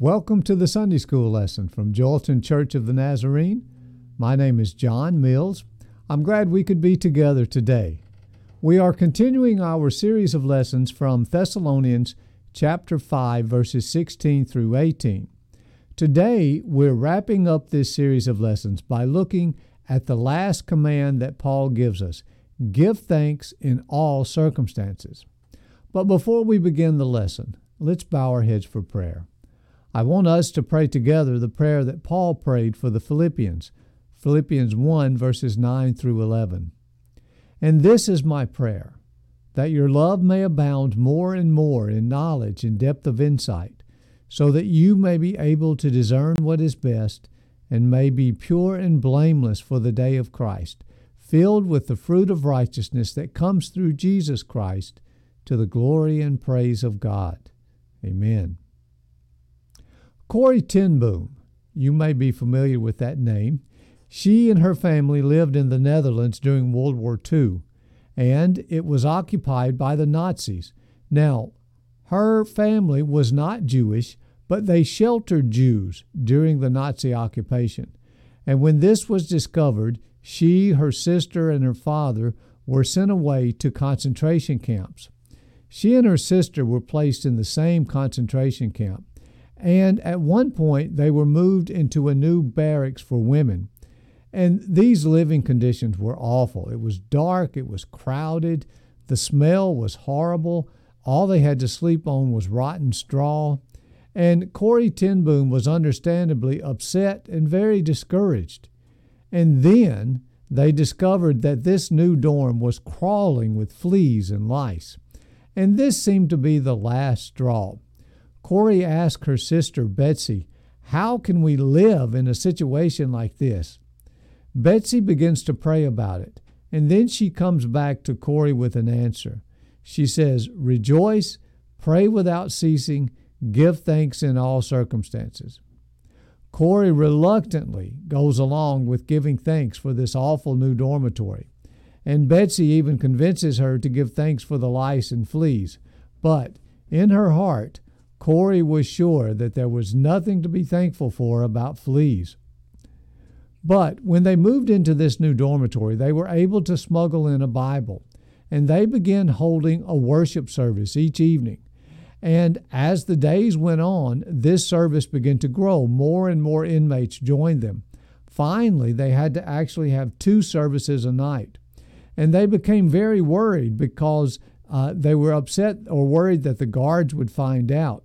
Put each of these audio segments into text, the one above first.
Welcome to the Sunday School lesson from Joelton Church of the Nazarene. My name is John Mills. I'm glad we could be together today. We are continuing our series of lessons from Thessalonians chapter 5 verses 16 through 18. Today, we're wrapping up this series of lessons by looking at the last command that Paul gives us give thanks in all circumstances. But before we begin the lesson, let's bow our heads for prayer. I want us to pray together the prayer that Paul prayed for the Philippians, Philippians 1, verses 9 through 11. And this is my prayer that your love may abound more and more in knowledge and depth of insight, so that you may be able to discern what is best and may be pure and blameless for the day of Christ, filled with the fruit of righteousness that comes through Jesus Christ to the glory and praise of God. Amen. Corrie ten Boom, you may be familiar with that name. She and her family lived in the Netherlands during World War II, and it was occupied by the Nazis. Now, her family was not Jewish, but they sheltered Jews during the Nazi occupation. And when this was discovered, she, her sister, and her father were sent away to concentration camps. She and her sister were placed in the same concentration camp. And at one point, they were moved into a new barracks for women. And these living conditions were awful. It was dark, it was crowded, the smell was horrible. All they had to sleep on was rotten straw. And Corrie ten Boom was understandably upset and very discouraged. And then they discovered that this new dorm was crawling with fleas and lice. And this seemed to be the last straw. Corrie asked her sister Betsie, How can we live in a situation like this? Betsie begins to pray about it, and then she comes back to Corrie with an answer. She says, Rejoice, pray without ceasing, give thanks in all circumstances. Corrie reluctantly goes along with giving thanks for this awful new dormitory, and Betsie even convinces her to give thanks for the lice and fleas. But in her heart, Corrie was sure that there was nothing to be thankful for about fleas. But when they moved into this new dormitory, they were able to smuggle in a Bible, and they began holding a worship service each evening. And as the days went on, this service began to grow. More and more inmates joined them. Finally, they had to actually have two services a night. And they became very worried because uh, they were upset or worried that the guards would find out.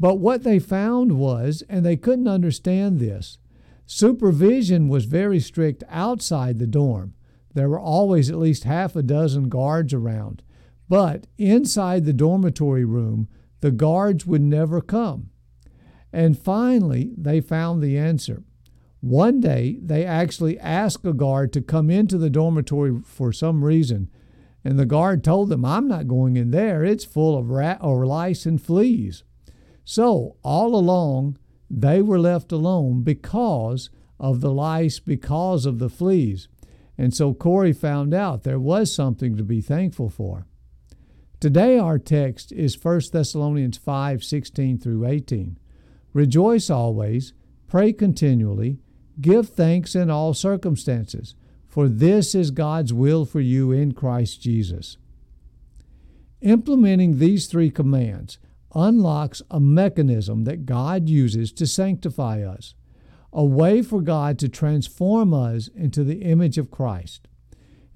But what they found was, and they couldn't understand this, supervision was very strict outside the dorm. There were always at least half a dozen guards around. But inside the dormitory room, the guards would never come. And finally, they found the answer. One day, they actually asked a guard to come into the dormitory for some reason. And the guard told them, I'm not going in there. It's full of rat or lice and fleas. So, all along, they were left alone because of the lice, because of the fleas. And so Corrie found out there was something to be thankful for. Today, our text is 1 Thessalonians 5 16 through 18. Rejoice always, pray continually, give thanks in all circumstances, for this is God's will for you in Christ Jesus. Implementing these three commands, unlocks a mechanism that God uses to sanctify us, a way for God to transform us into the image of Christ.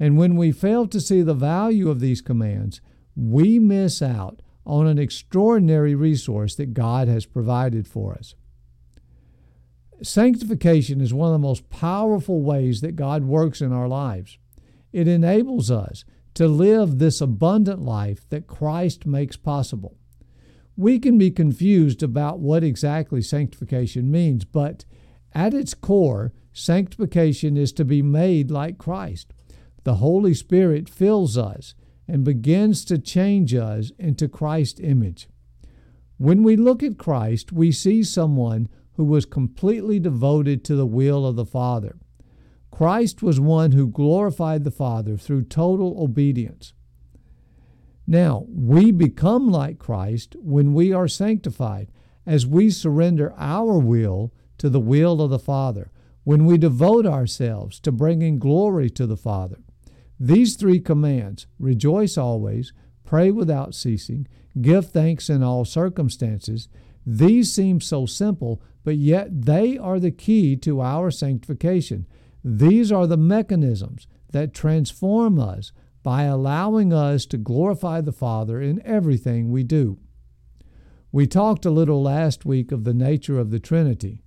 And when we fail to see the value of these commands, we miss out on an extraordinary resource that God has provided for us. Sanctification is one of the most powerful ways that God works in our lives. It enables us to live this abundant life that Christ makes possible we can be confused about what exactly sanctification means, but at its core, sanctification is to be made like Christ. The Holy Spirit fills us and begins to change us into Christ's image. When we look at Christ, we see someone who was completely devoted to the will of the Father. Christ was one who glorified the Father through total obedience. Now, we become like Christ when we are sanctified, as we surrender our will to the will of the Father, when we devote ourselves to bringing glory to the Father. These three commands rejoice always, pray without ceasing, give thanks in all circumstances these seem so simple, but yet they are the key to our sanctification. These are the mechanisms that transform us by allowing us to glorify the Father in everything we do. We talked a little last week of the nature of the Trinity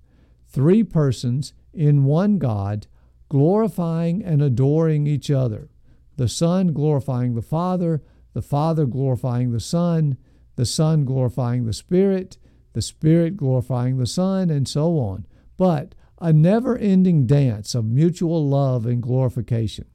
three persons in one God, glorifying and adoring each other. The Son glorifying the Father, the Father glorifying the Son, the Son glorifying the Spirit, the Spirit glorifying the Son, and so on. But a never ending dance of mutual love and glorification.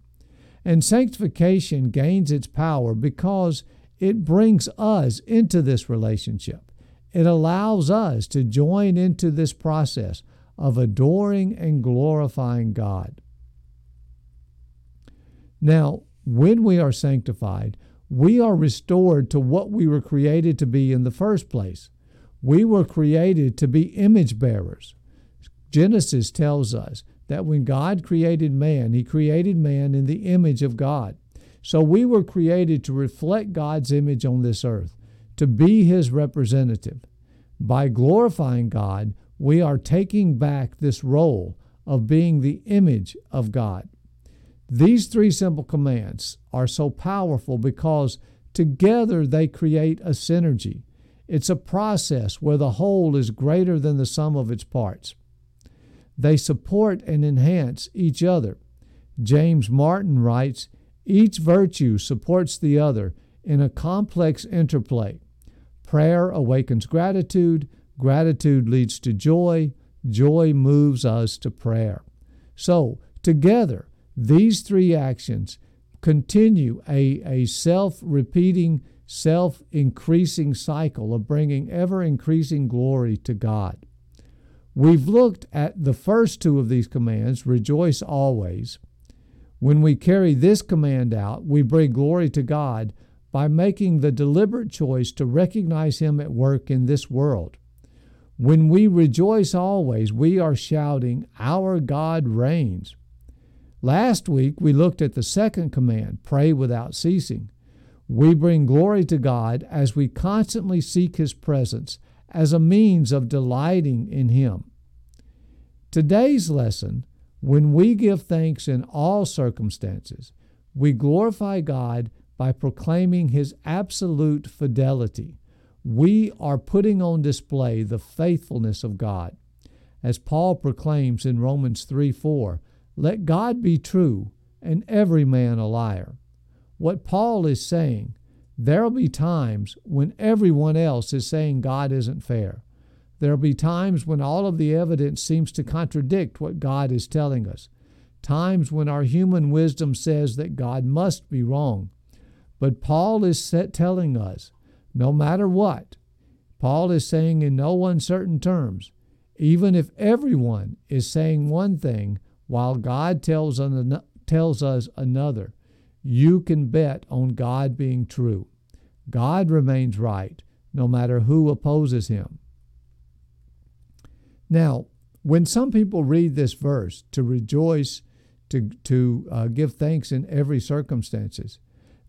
And sanctification gains its power because it brings us into this relationship. It allows us to join into this process of adoring and glorifying God. Now, when we are sanctified, we are restored to what we were created to be in the first place. We were created to be image bearers. Genesis tells us that when God created man, he created man in the image of God. So we were created to reflect God's image on this earth, to be his representative. By glorifying God, we are taking back this role of being the image of God. These three simple commands are so powerful because together they create a synergy. It's a process where the whole is greater than the sum of its parts. They support and enhance each other. James Martin writes each virtue supports the other in a complex interplay. Prayer awakens gratitude, gratitude leads to joy, joy moves us to prayer. So, together, these three actions continue a, a self repeating, self increasing cycle of bringing ever increasing glory to God. We've looked at the first two of these commands rejoice always. When we carry this command out, we bring glory to God by making the deliberate choice to recognize Him at work in this world. When we rejoice always, we are shouting, Our God reigns. Last week, we looked at the second command pray without ceasing. We bring glory to God as we constantly seek His presence as a means of delighting in Him. Today's lesson when we give thanks in all circumstances, we glorify God by proclaiming His absolute fidelity. We are putting on display the faithfulness of God. As Paul proclaims in Romans 3 4, let God be true and every man a liar. What Paul is saying There'll be times when everyone else is saying God isn't fair. There'll be times when all of the evidence seems to contradict what God is telling us. Times when our human wisdom says that God must be wrong. But Paul is telling us, no matter what, Paul is saying in no uncertain terms, even if everyone is saying one thing while God tells, tells us another, you can bet on God being true. God remains right no matter who opposes him. Now, when some people read this verse to rejoice, to, to uh, give thanks in every circumstances,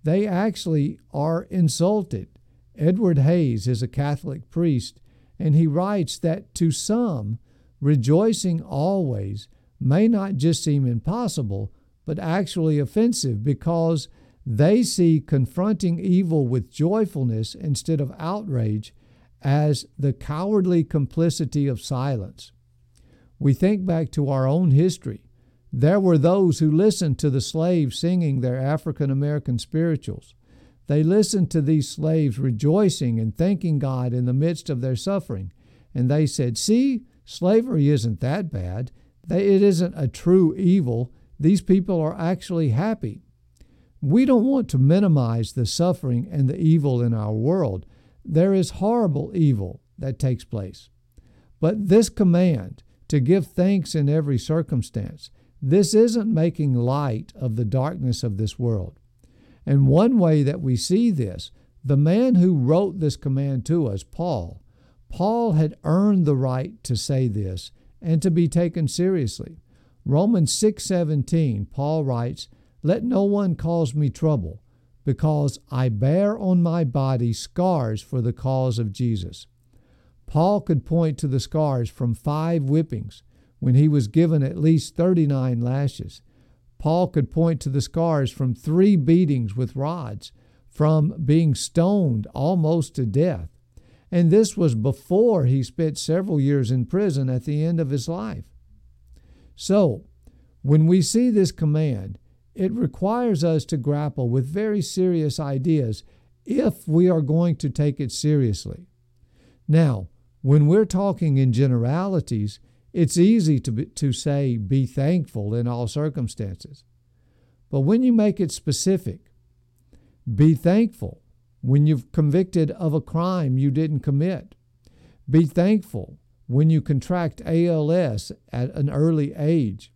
they actually are insulted. Edward Hays is a Catholic priest, and he writes that to some, rejoicing always may not just seem impossible, but actually offensive because they see confronting evil with joyfulness instead of outrage as the cowardly complicity of silence. We think back to our own history. There were those who listened to the slaves singing their African American spirituals. They listened to these slaves rejoicing and thanking God in the midst of their suffering. And they said, See, slavery isn't that bad. It isn't a true evil. These people are actually happy. We don't want to minimize the suffering and the evil in our world. There is horrible evil that takes place. But this command to give thanks in every circumstance, this isn't making light of the darkness of this world. And one way that we see this, the man who wrote this command to us, Paul, Paul had earned the right to say this and to be taken seriously. Romans 6:17, Paul writes, "Let no one cause me trouble, because I bear on my body scars for the cause of Jesus." Paul could point to the scars from five whippings when he was given at least 39 lashes. Paul could point to the scars from three beatings with rods, from being stoned almost to death. And this was before he spent several years in prison at the end of his life. So, when we see this command, it requires us to grapple with very serious ideas if we are going to take it seriously. Now, when we're talking in generalities, it's easy to, be, to say, be thankful in all circumstances. But when you make it specific, be thankful when you're convicted of a crime you didn't commit. Be thankful when you contract ALS at an early age.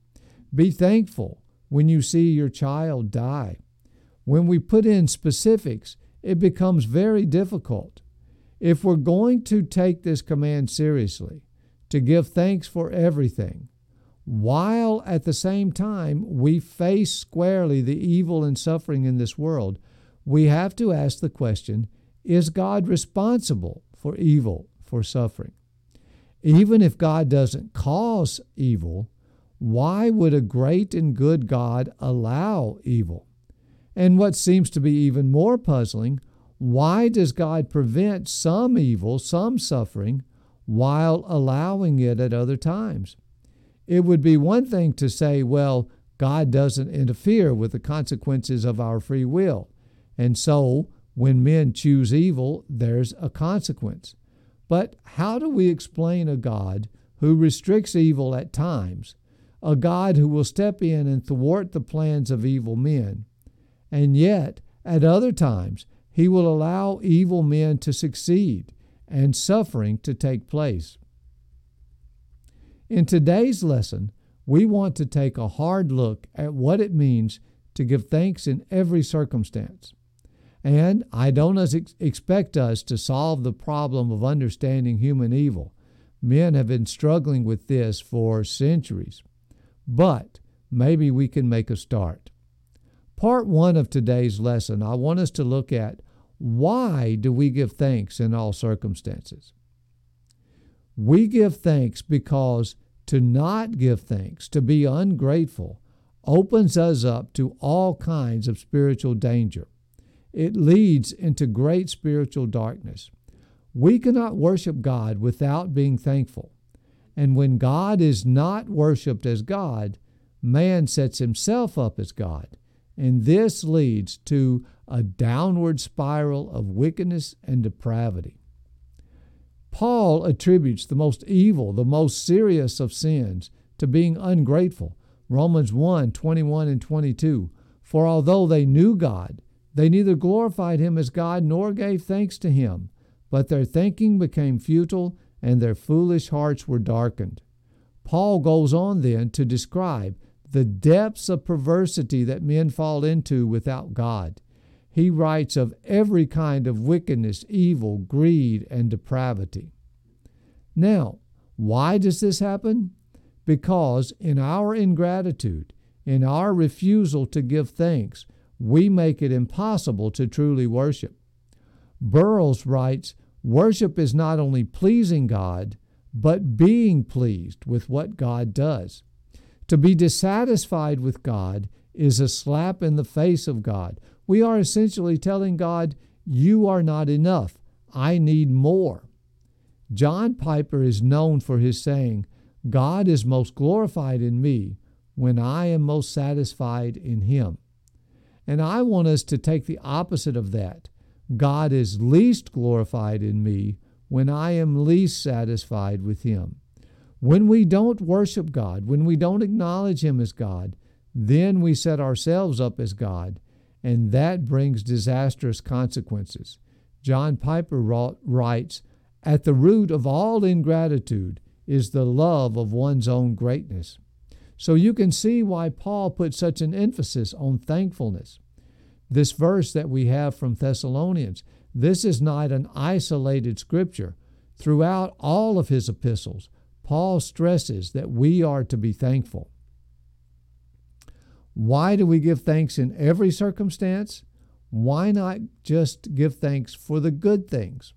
Be thankful when you see your child die. When we put in specifics, it becomes very difficult. If we're going to take this command seriously, to give thanks for everything, while at the same time we face squarely the evil and suffering in this world, we have to ask the question is God responsible for evil, for suffering? Even if God doesn't cause evil, why would a great and good God allow evil? And what seems to be even more puzzling, why does God prevent some evil, some suffering, while allowing it at other times? It would be one thing to say, well, God doesn't interfere with the consequences of our free will. And so, when men choose evil, there's a consequence. But how do we explain a God who restricts evil at times a God who will step in and thwart the plans of evil men. And yet, at other times, he will allow evil men to succeed and suffering to take place. In today's lesson, we want to take a hard look at what it means to give thanks in every circumstance. And I don't expect us to solve the problem of understanding human evil. Men have been struggling with this for centuries but maybe we can make a start. Part one of today's lesson, I want us to look at why do we give thanks in all circumstances? We give thanks because to not give thanks, to be ungrateful, opens us up to all kinds of spiritual danger. It leads into great spiritual darkness. We cannot worship God without being thankful. And when God is not worshiped as God, man sets himself up as God. And this leads to a downward spiral of wickedness and depravity. Paul attributes the most evil, the most serious of sins to being ungrateful. Romans 1 21 and 22. For although they knew God, they neither glorified him as God nor gave thanks to him, but their thinking became futile and their foolish hearts were darkened. Paul goes on then to describe the depths of perversity that men fall into without God. He writes of every kind of wickedness, evil, greed, and depravity. Now, why does this happen? Because in our ingratitude, in our refusal to give thanks, we make it impossible to truly worship. Burroughs writes Worship is not only pleasing God, but being pleased with what God does. To be dissatisfied with God is a slap in the face of God. We are essentially telling God, You are not enough. I need more. John Piper is known for his saying, God is most glorified in me when I am most satisfied in Him. And I want us to take the opposite of that God is least glorified in me when I am least satisfied with Him. When we don't worship God, when we don't acknowledge Him as God, then we set ourselves up as God, and that brings disastrous consequences. John Piper writes At the root of all ingratitude is the love of one's own greatness. So you can see why Paul put such an emphasis on thankfulness. This verse that we have from Thessalonians, this is not an isolated scripture. Throughout all of his epistles, Paul stresses that we are to be thankful. Why do we give thanks in every circumstance? Why not just give thanks for the good things?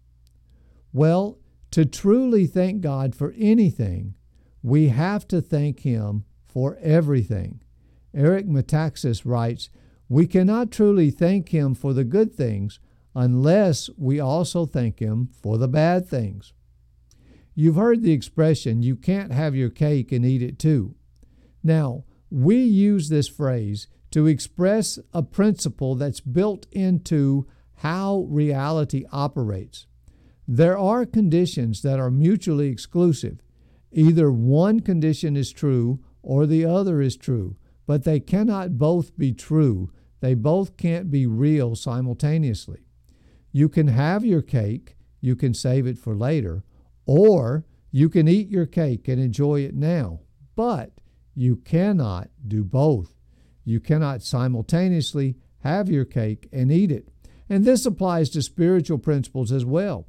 Well, to truly thank God for anything, we have to thank Him for everything. Eric Metaxas writes, We cannot truly thank Him for the good things unless we also thank Him for the bad things. You've heard the expression, you can't have your cake and eat it too. Now, we use this phrase to express a principle that's built into how reality operates. There are conditions that are mutually exclusive. Either one condition is true or the other is true, but they cannot both be true. They both can't be real simultaneously. You can have your cake, you can save it for later, or you can eat your cake and enjoy it now. But you cannot do both. You cannot simultaneously have your cake and eat it. And this applies to spiritual principles as well.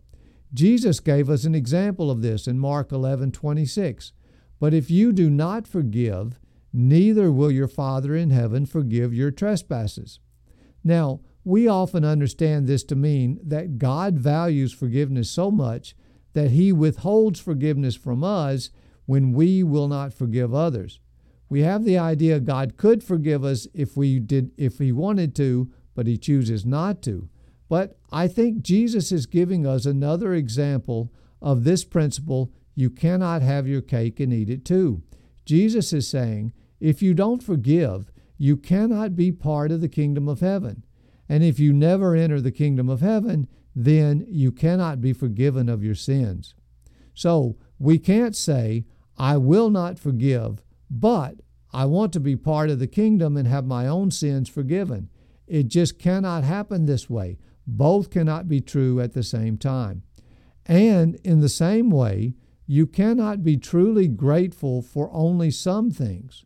Jesus gave us an example of this in Mark 11 26. But if you do not forgive, neither will your Father in heaven forgive your trespasses. Now, we often understand this to mean that God values forgiveness so much that He withholds forgiveness from us when we will not forgive others. We have the idea God could forgive us if we did if He wanted to, but He chooses not to. But I think Jesus is giving us another example of this principle you cannot have your cake and eat it too. Jesus is saying, if you don't forgive, you cannot be part of the kingdom of heaven. And if you never enter the kingdom of heaven, then you cannot be forgiven of your sins. So we can't say, I will not forgive, but I want to be part of the kingdom and have my own sins forgiven. It just cannot happen this way. Both cannot be true at the same time. And in the same way, you cannot be truly grateful for only some things.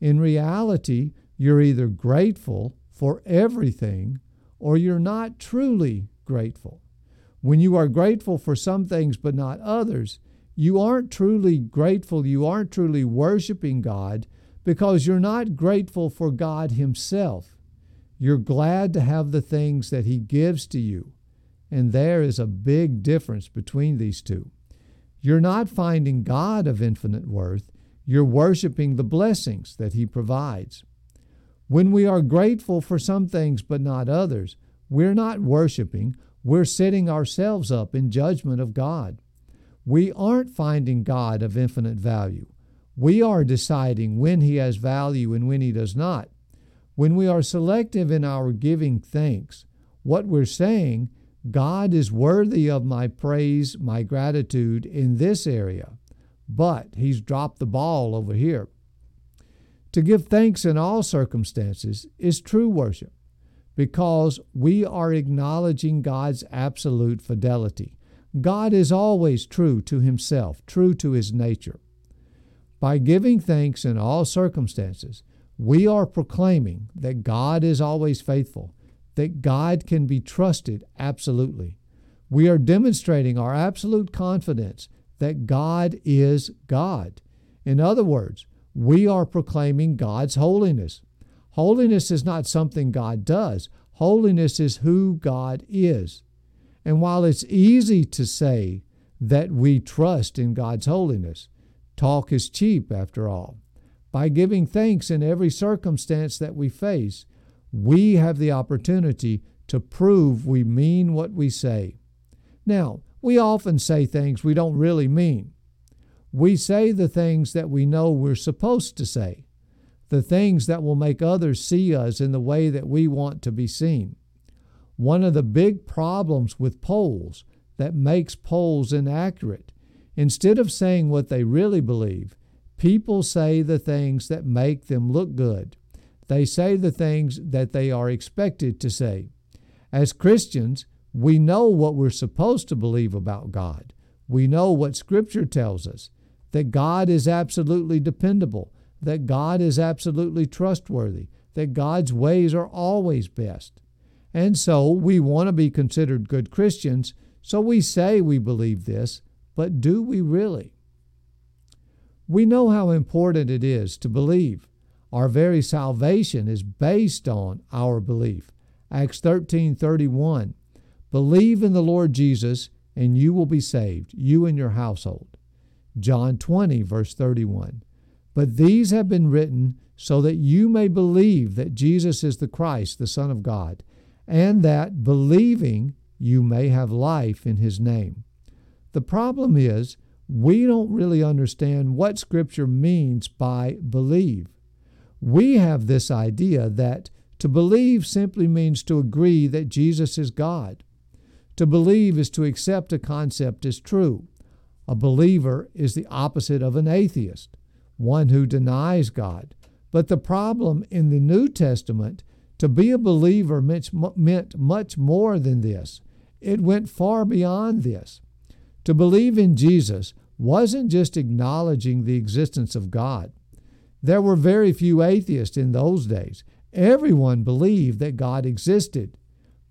In reality, you're either grateful for everything or you're not truly grateful. When you are grateful for some things but not others, you aren't truly grateful, you aren't truly worshiping God because you're not grateful for God Himself. You're glad to have the things that He gives to you. And there is a big difference between these two. You're not finding God of infinite worth, you're worshiping the blessings that He provides. When we are grateful for some things but not others, we're not worshiping, we're setting ourselves up in judgment of God. We aren't finding God of infinite value. We are deciding when He has value and when He does not. When we are selective in our giving thanks, what we're saying, God is worthy of my praise, my gratitude in this area, but He's dropped the ball over here. To give thanks in all circumstances is true worship because we are acknowledging God's absolute fidelity. God is always true to Himself, true to His nature. By giving thanks in all circumstances, we are proclaiming that God is always faithful, that God can be trusted absolutely. We are demonstrating our absolute confidence that God is God. In other words, we are proclaiming God's holiness. Holiness is not something God does, holiness is who God is. And while it's easy to say that we trust in God's holiness, talk is cheap after all. By giving thanks in every circumstance that we face, we have the opportunity to prove we mean what we say. Now, we often say things we don't really mean. We say the things that we know we're supposed to say, the things that will make others see us in the way that we want to be seen. One of the big problems with polls that makes polls inaccurate, instead of saying what they really believe, People say the things that make them look good. They say the things that they are expected to say. As Christians, we know what we're supposed to believe about God. We know what Scripture tells us that God is absolutely dependable, that God is absolutely trustworthy, that God's ways are always best. And so we want to be considered good Christians, so we say we believe this, but do we really? We know how important it is to believe. Our very salvation is based on our belief. Acts 13:31 Believe in the Lord Jesus and you will be saved, you and your household. John 20 verse 31 But these have been written so that you may believe that Jesus is the Christ, the Son of God, and that believing you may have life in his name. The problem is we don't really understand what Scripture means by believe. We have this idea that to believe simply means to agree that Jesus is God. To believe is to accept a concept as true. A believer is the opposite of an atheist, one who denies God. But the problem in the New Testament, to be a believer meant, much more than this. It went far beyond this. To believe in Jesus wasn't just acknowledging the existence of God. There were very few atheists in those days. Everyone believed that God existed,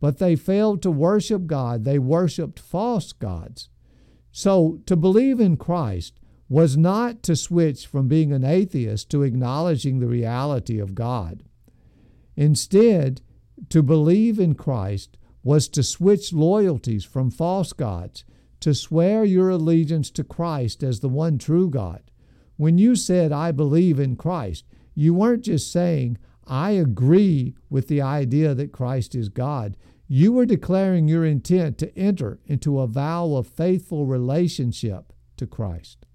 but they failed to worship God. They worshiped false gods. So to believe in Christ was not to switch from being an atheist to acknowledging the reality of God. Instead, to believe in Christ was to switch loyalties from false gods to swear your allegiance to Christ as the one true God. When you said, I believe in Christ, you weren't just saying, I agree with the idea that Christ is God. You were declaring your intent to enter into a vow of faithful relationship to Christ.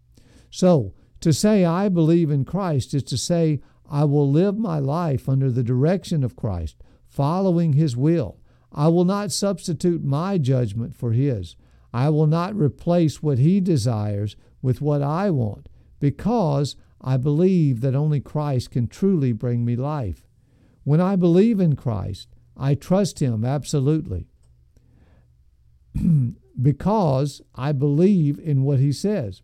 So, to say, I believe in Christ is to say, I will live my life under the direction of Christ, following His will. I will not substitute my judgment for His. I will not replace what He desires with what I want because I believe that only Christ can truly bring me life. When I believe in Christ, I trust Him absolutely because I believe in what He says.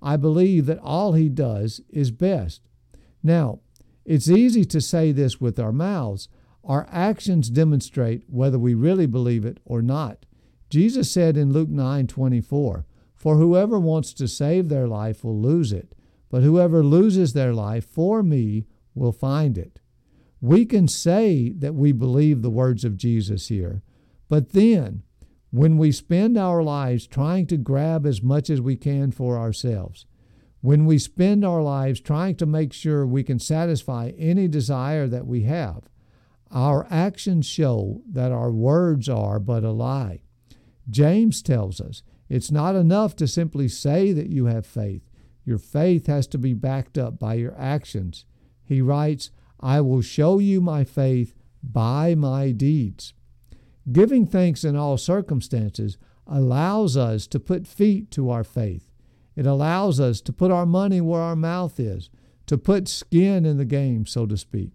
I believe that all He does is best. Now, it's easy to say this with our mouths. Our actions demonstrate whether we really believe it or not. Jesus said in Luke 9:24, "For whoever wants to save their life will lose it, but whoever loses their life for me will find it." We can say that we believe the words of Jesus here, but then when we spend our lives trying to grab as much as we can for ourselves, when we spend our lives trying to make sure we can satisfy any desire that we have, our actions show that our words are but a lie. James tells us it's not enough to simply say that you have faith. Your faith has to be backed up by your actions. He writes, I will show you my faith by my deeds. Giving thanks in all circumstances allows us to put feet to our faith. It allows us to put our money where our mouth is, to put skin in the game, so to speak.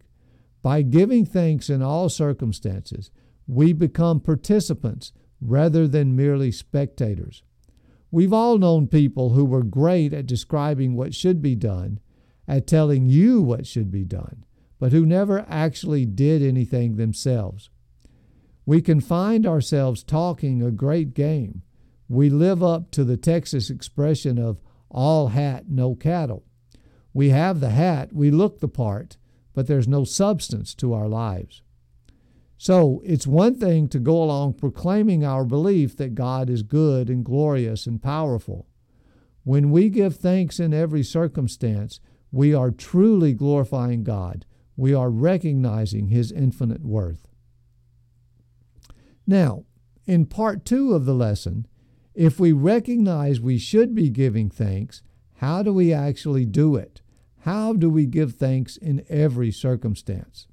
By giving thanks in all circumstances, we become participants rather than merely spectators. We've all known people who were great at describing what should be done, at telling you what should be done, but who never actually did anything themselves. We can find ourselves talking a great game. We live up to the Texas expression of all hat, no cattle. We have the hat, we look the part, but there's no substance to our lives. So it's one thing to go along proclaiming our belief that God is good and glorious and powerful. When we give thanks in every circumstance, we are truly glorifying God. We are recognizing His infinite worth. Now, in part two of the lesson, if we recognize we should be giving thanks, how do we actually do it? How do we give thanks in every circumstance?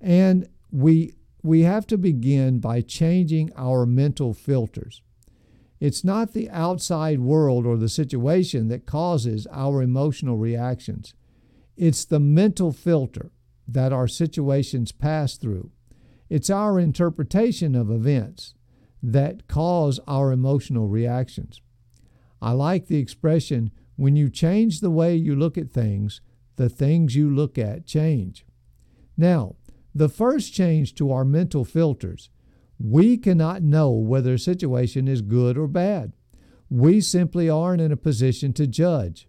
And we we have to begin by changing our mental filters. It's not the outside world or the situation that causes our emotional reactions. It's the mental filter that our situations pass through. It's our interpretation of events that cause our emotional reactions. I like the expression when you change the way you look at things, the things you look at change. Now, the first change to our mental filters we cannot know whether a situation is good or bad. We simply aren't in a position to judge.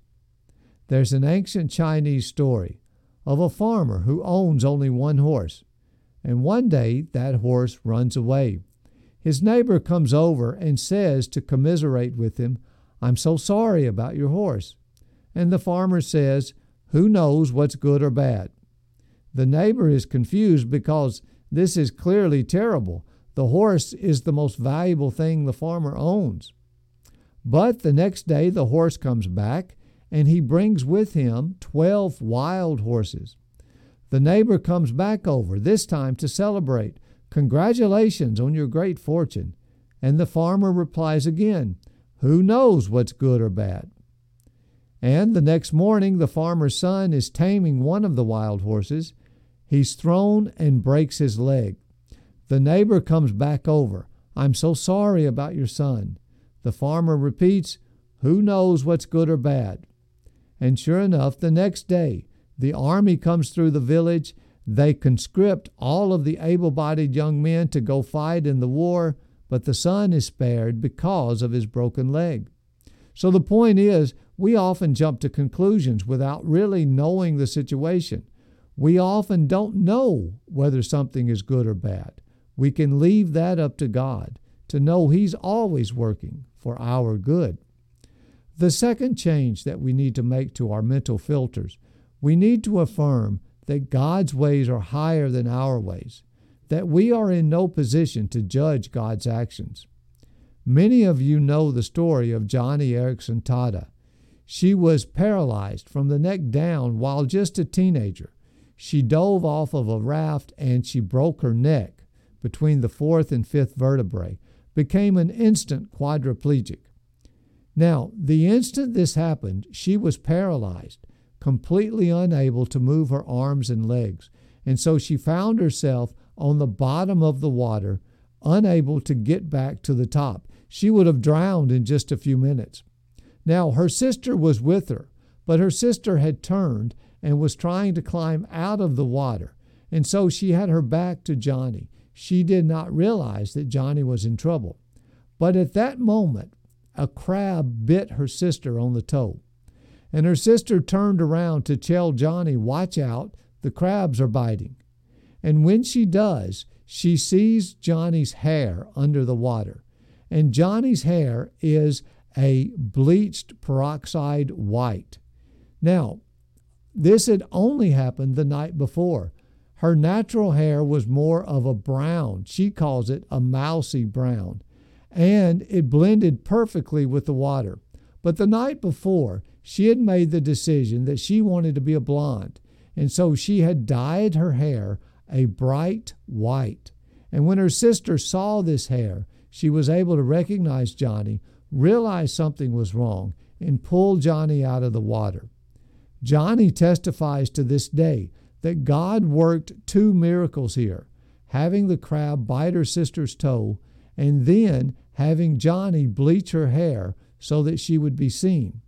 There's an ancient Chinese story of a farmer who owns only one horse, and one day that horse runs away. His neighbor comes over and says to commiserate with him, I'm so sorry about your horse. And the farmer says, Who knows what's good or bad? The neighbor is confused because this is clearly terrible. The horse is the most valuable thing the farmer owns. But the next day the horse comes back and he brings with him 12 wild horses. The neighbor comes back over, this time to celebrate. Congratulations on your great fortune. And the farmer replies again, Who knows what's good or bad? And the next morning, the farmer's son is taming one of the wild horses. He's thrown and breaks his leg. The neighbor comes back over. I'm so sorry about your son. The farmer repeats, Who knows what's good or bad? And sure enough, the next day, the army comes through the village. They conscript all of the able bodied young men to go fight in the war, but the son is spared because of his broken leg. So the point is, we often jump to conclusions without really knowing the situation. We often don't know whether something is good or bad. We can leave that up to God to know He's always working for our good. The second change that we need to make to our mental filters, we need to affirm that God's ways are higher than our ways, that we are in no position to judge God's actions. Many of you know the story of Joni Eareckson Tada. She was paralyzed from the neck down while just a teenager. She dove off of a raft and she broke her neck between the fourth and fifth vertebrae, became an instant quadriplegic. Now, the instant this happened, she was paralyzed, completely unable to move her arms and legs, and so she found herself on the bottom of the water, unable to get back to the top. She would have drowned in just a few minutes. Now, her sister was with her, but her sister had turned and was trying to climb out of the water, and so she had her back to Joni. She did not realize that Joni was in trouble. But at that moment, a crab bit her sister on the toe. And her sister turned around to tell Joni, Watch out, the crabs are biting. And when she does, she sees Joni's hair under the water. And Joni's hair is a bleached peroxide white. Now, this had only happened the night before. Her natural hair was more of a brown. She calls it a mousy brown and it blended perfectly with the water. But the night before, she had made the decision that she wanted to be a blonde, and so she had dyed her hair a bright white. And when her sister saw this hair, she was able to recognize Joni, realize something was wrong, and pull Joni out of the water. Joni testifies to this day that God worked two miracles here having the crab bite her sister's toe, and then having Joni bleach her hair so that she would be seen.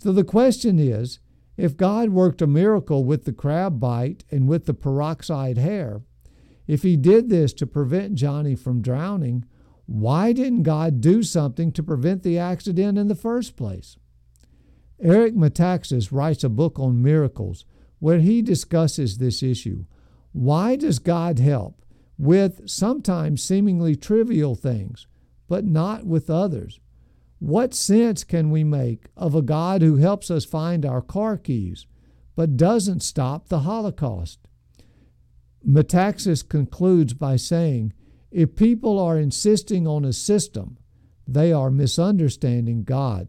So the question is if God worked a miracle with the crab bite and with the peroxide hair, if he did this to prevent Joni from drowning, why didn't God do something to prevent the accident in the first place? Eric Metaxas writes a book on miracles where he discusses this issue. Why does God help with sometimes seemingly trivial things but not with others. What sense can we make of a God who helps us find our car keys, but doesn't stop the Holocaust? Metaxas concludes by saying if people are insisting on a system, they are misunderstanding God.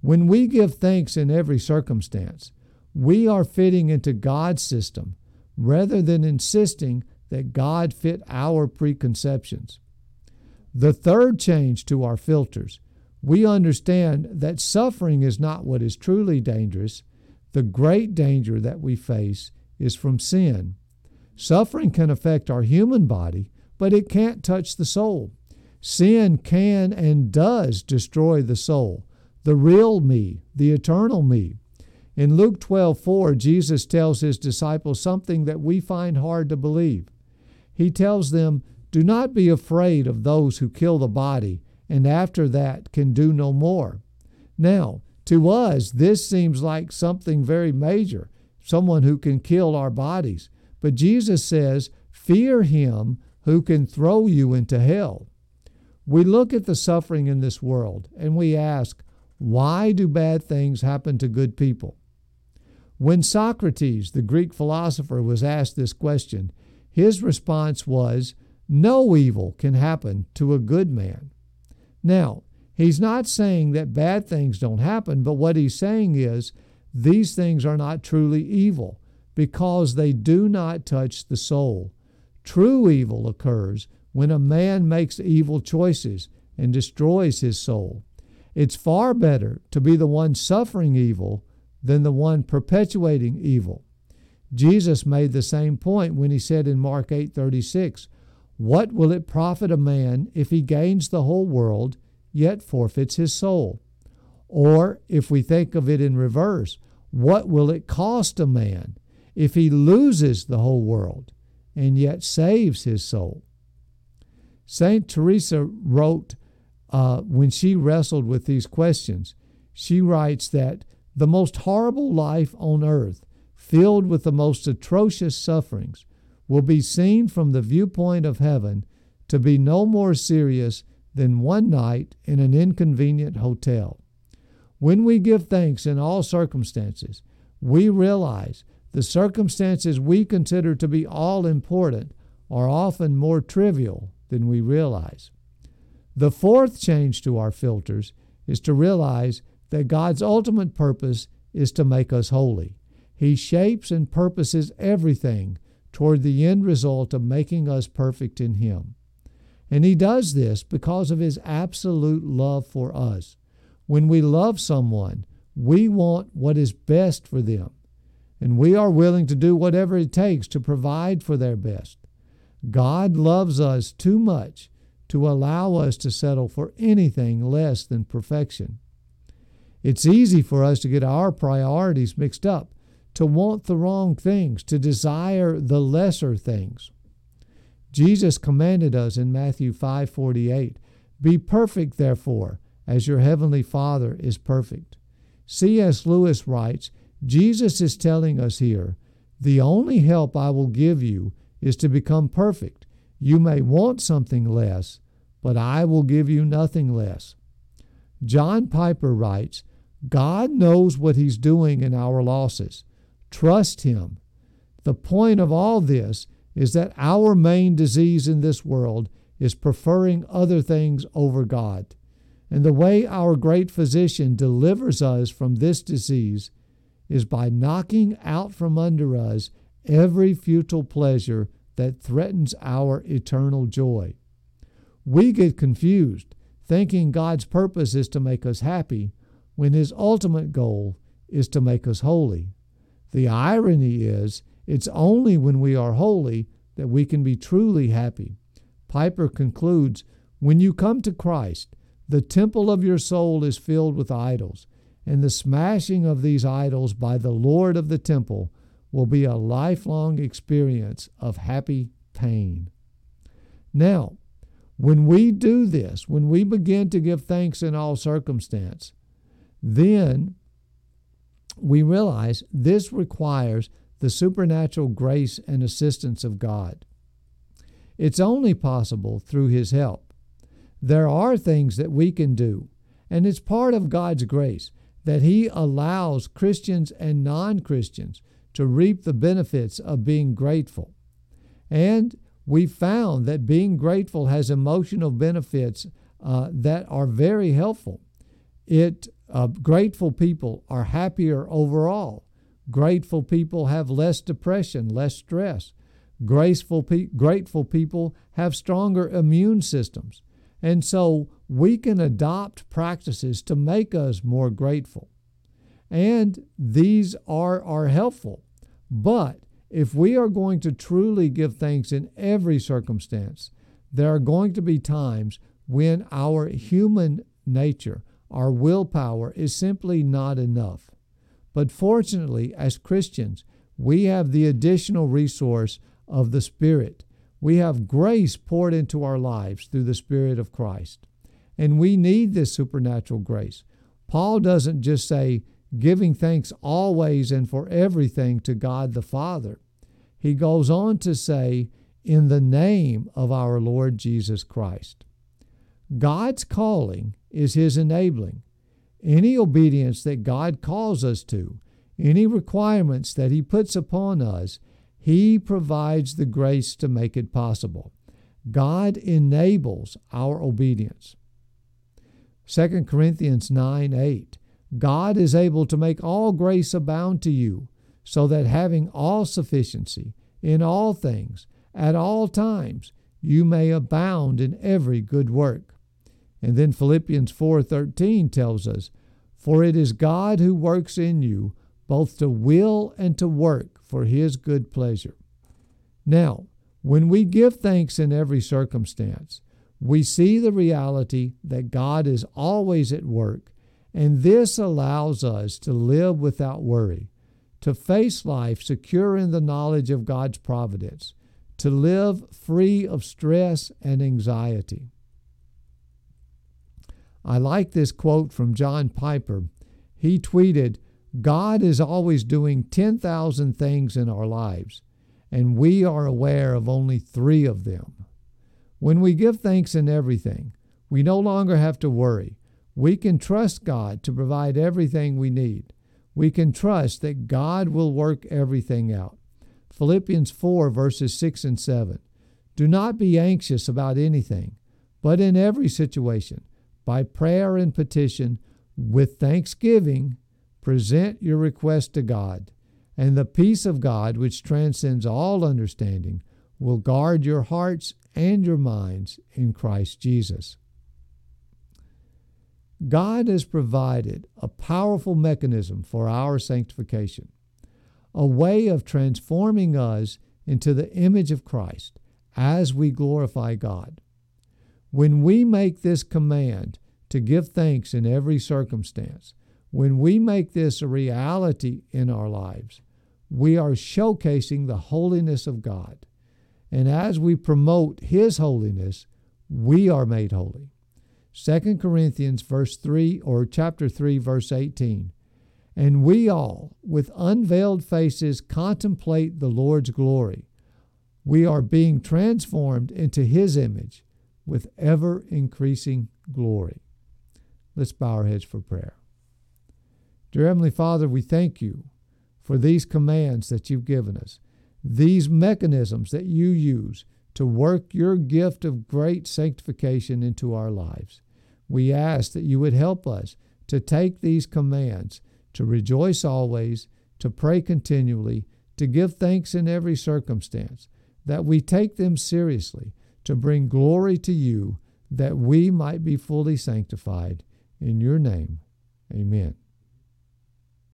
When we give thanks in every circumstance, we are fitting into God's system rather than insisting that God fit our preconceptions. The third change to our filters we understand that suffering is not what is truly dangerous. The great danger that we face is from sin. Suffering can affect our human body, but it can't touch the soul. Sin can and does destroy the soul, the real me, the eternal me. In Luke 12 4, Jesus tells his disciples something that we find hard to believe. He tells them, do not be afraid of those who kill the body and after that can do no more. Now, to us, this seems like something very major, someone who can kill our bodies. But Jesus says, Fear him who can throw you into hell. We look at the suffering in this world and we ask, why do bad things happen to good people? When Socrates, the Greek philosopher, was asked this question, his response was, No evil can happen to a good man. Now, he's not saying that bad things don't happen, but what he's saying is these things are not truly evil because they do not touch the soul. True evil occurs when a man makes evil choices and destroys his soul. It's far better to be the one suffering evil than the one perpetuating evil. Jesus made the same point when he said in Mark 8:36, "What will it profit a man if he gains the whole world yet forfeits his soul?" Or if we think of it in reverse, what will it cost a man if he loses the whole world and yet saves his soul? St. Teresa wrote uh, when she wrestled with these questions, she writes that the most horrible life on earth, filled with the most atrocious sufferings, will be seen from the viewpoint of heaven to be no more serious than one night in an inconvenient hotel. When we give thanks in all circumstances, we realize the circumstances we consider to be all important are often more trivial than we realize. The fourth change to our filters is to realize that God's ultimate purpose is to make us holy. He shapes and purposes everything toward the end result of making us perfect in Him. And He does this because of His absolute love for us. When we love someone, we want what is best for them, and we are willing to do whatever it takes to provide for their best. God loves us too much to allow us to settle for anything less than perfection. It's easy for us to get our priorities mixed up, to want the wrong things, to desire the lesser things. Jesus commanded us in Matthew 5:48, "Be perfect therefore, as your heavenly Father is perfect." C.S. Lewis writes, Jesus is telling us here, "The only help I will give you is to become perfect. You may want something less, but I will give you nothing less." John Piper writes, God knows what He's doing in our losses. Trust Him. The point of all this is that our main disease in this world is preferring other things over God. And the way our great physician delivers us from this disease is by knocking out from under us every futile pleasure that threatens our eternal joy. We get confused, thinking God's purpose is to make us happy when his ultimate goal is to make us holy. The irony is, it's only when we are holy that we can be truly happy. Piper concludes When you come to Christ, the temple of your soul is filled with idols, and the smashing of these idols by the Lord of the temple will be a lifelong experience of happy pain. Now, when we do this, when we begin to give thanks in all circumstance, then we realize this requires the supernatural grace and assistance of God. It's only possible through His help. There are things that we can do, and it's part of God's grace that He allows Christians and non Christians to reap the benefits of being grateful. And we found that being grateful has emotional benefits uh, that are very helpful. It uh, grateful people are happier overall. Grateful people have less depression, less stress. Graceful pe- grateful people have stronger immune systems. And so we can adopt practices to make us more grateful. And these are, are helpful. But if we are going to truly give thanks in every circumstance, there are going to be times when our human nature, our willpower is simply not enough. But fortunately, as Christians, we have the additional resource of the Spirit. We have grace poured into our lives through the Spirit of Christ. and we need this supernatural grace. Paul doesn't just say, giving thanks always and for everything to God the Father. He goes on to say, in the name of our Lord Jesus Christ. God's calling is His enabling. Any obedience that God calls us to, any requirements that He puts upon us, He provides the grace to make it possible. God enables our obedience. 2 Corinthians 9 8. God is able to make all grace abound to you, so that having all sufficiency in all things, at all times, you may abound in every good work. And then Philippians 4:13 tells us, "For it is God who works in you both to will and to work for his good pleasure." Now, when we give thanks in every circumstance, we see the reality that God is always at work, and this allows us to live without worry, to face life secure in the knowledge of God's providence, to live free of stress and anxiety. I like this quote from John Piper. He tweeted, God is always doing 10,000 things in our lives, and we are aware of only three of them. When we give thanks in everything, we no longer have to worry. We can trust God to provide everything we need. We can trust that God will work everything out. Philippians 4, verses 6 and 7. Do not be anxious about anything, but in every situation, by prayer and petition, with thanksgiving, present your request to God, and the peace of God, which transcends all understanding, will guard your hearts and your minds in Christ Jesus. God has provided a powerful mechanism for our sanctification a way of transforming us into the image of Christ as we glorify God. When we make this command to give thanks in every circumstance, when we make this a reality in our lives, we are showcasing the holiness of God. And as we promote His holiness, we are made holy. 2 Corinthians verse 3 or chapter 3 verse 18 and we all, with unveiled faces, contemplate the Lord's glory. We are being transformed into His image with ever increasing glory. Let's bow our heads for prayer. Dear Heavenly Father, we thank you for these commands that you've given us, these mechanisms that you use to work your gift of great sanctification into our lives. We ask that you would help us to take these commands to rejoice always, to pray continually, to give thanks in every circumstance, that we take them seriously, to bring glory to you, that we might be fully sanctified. In your name, amen.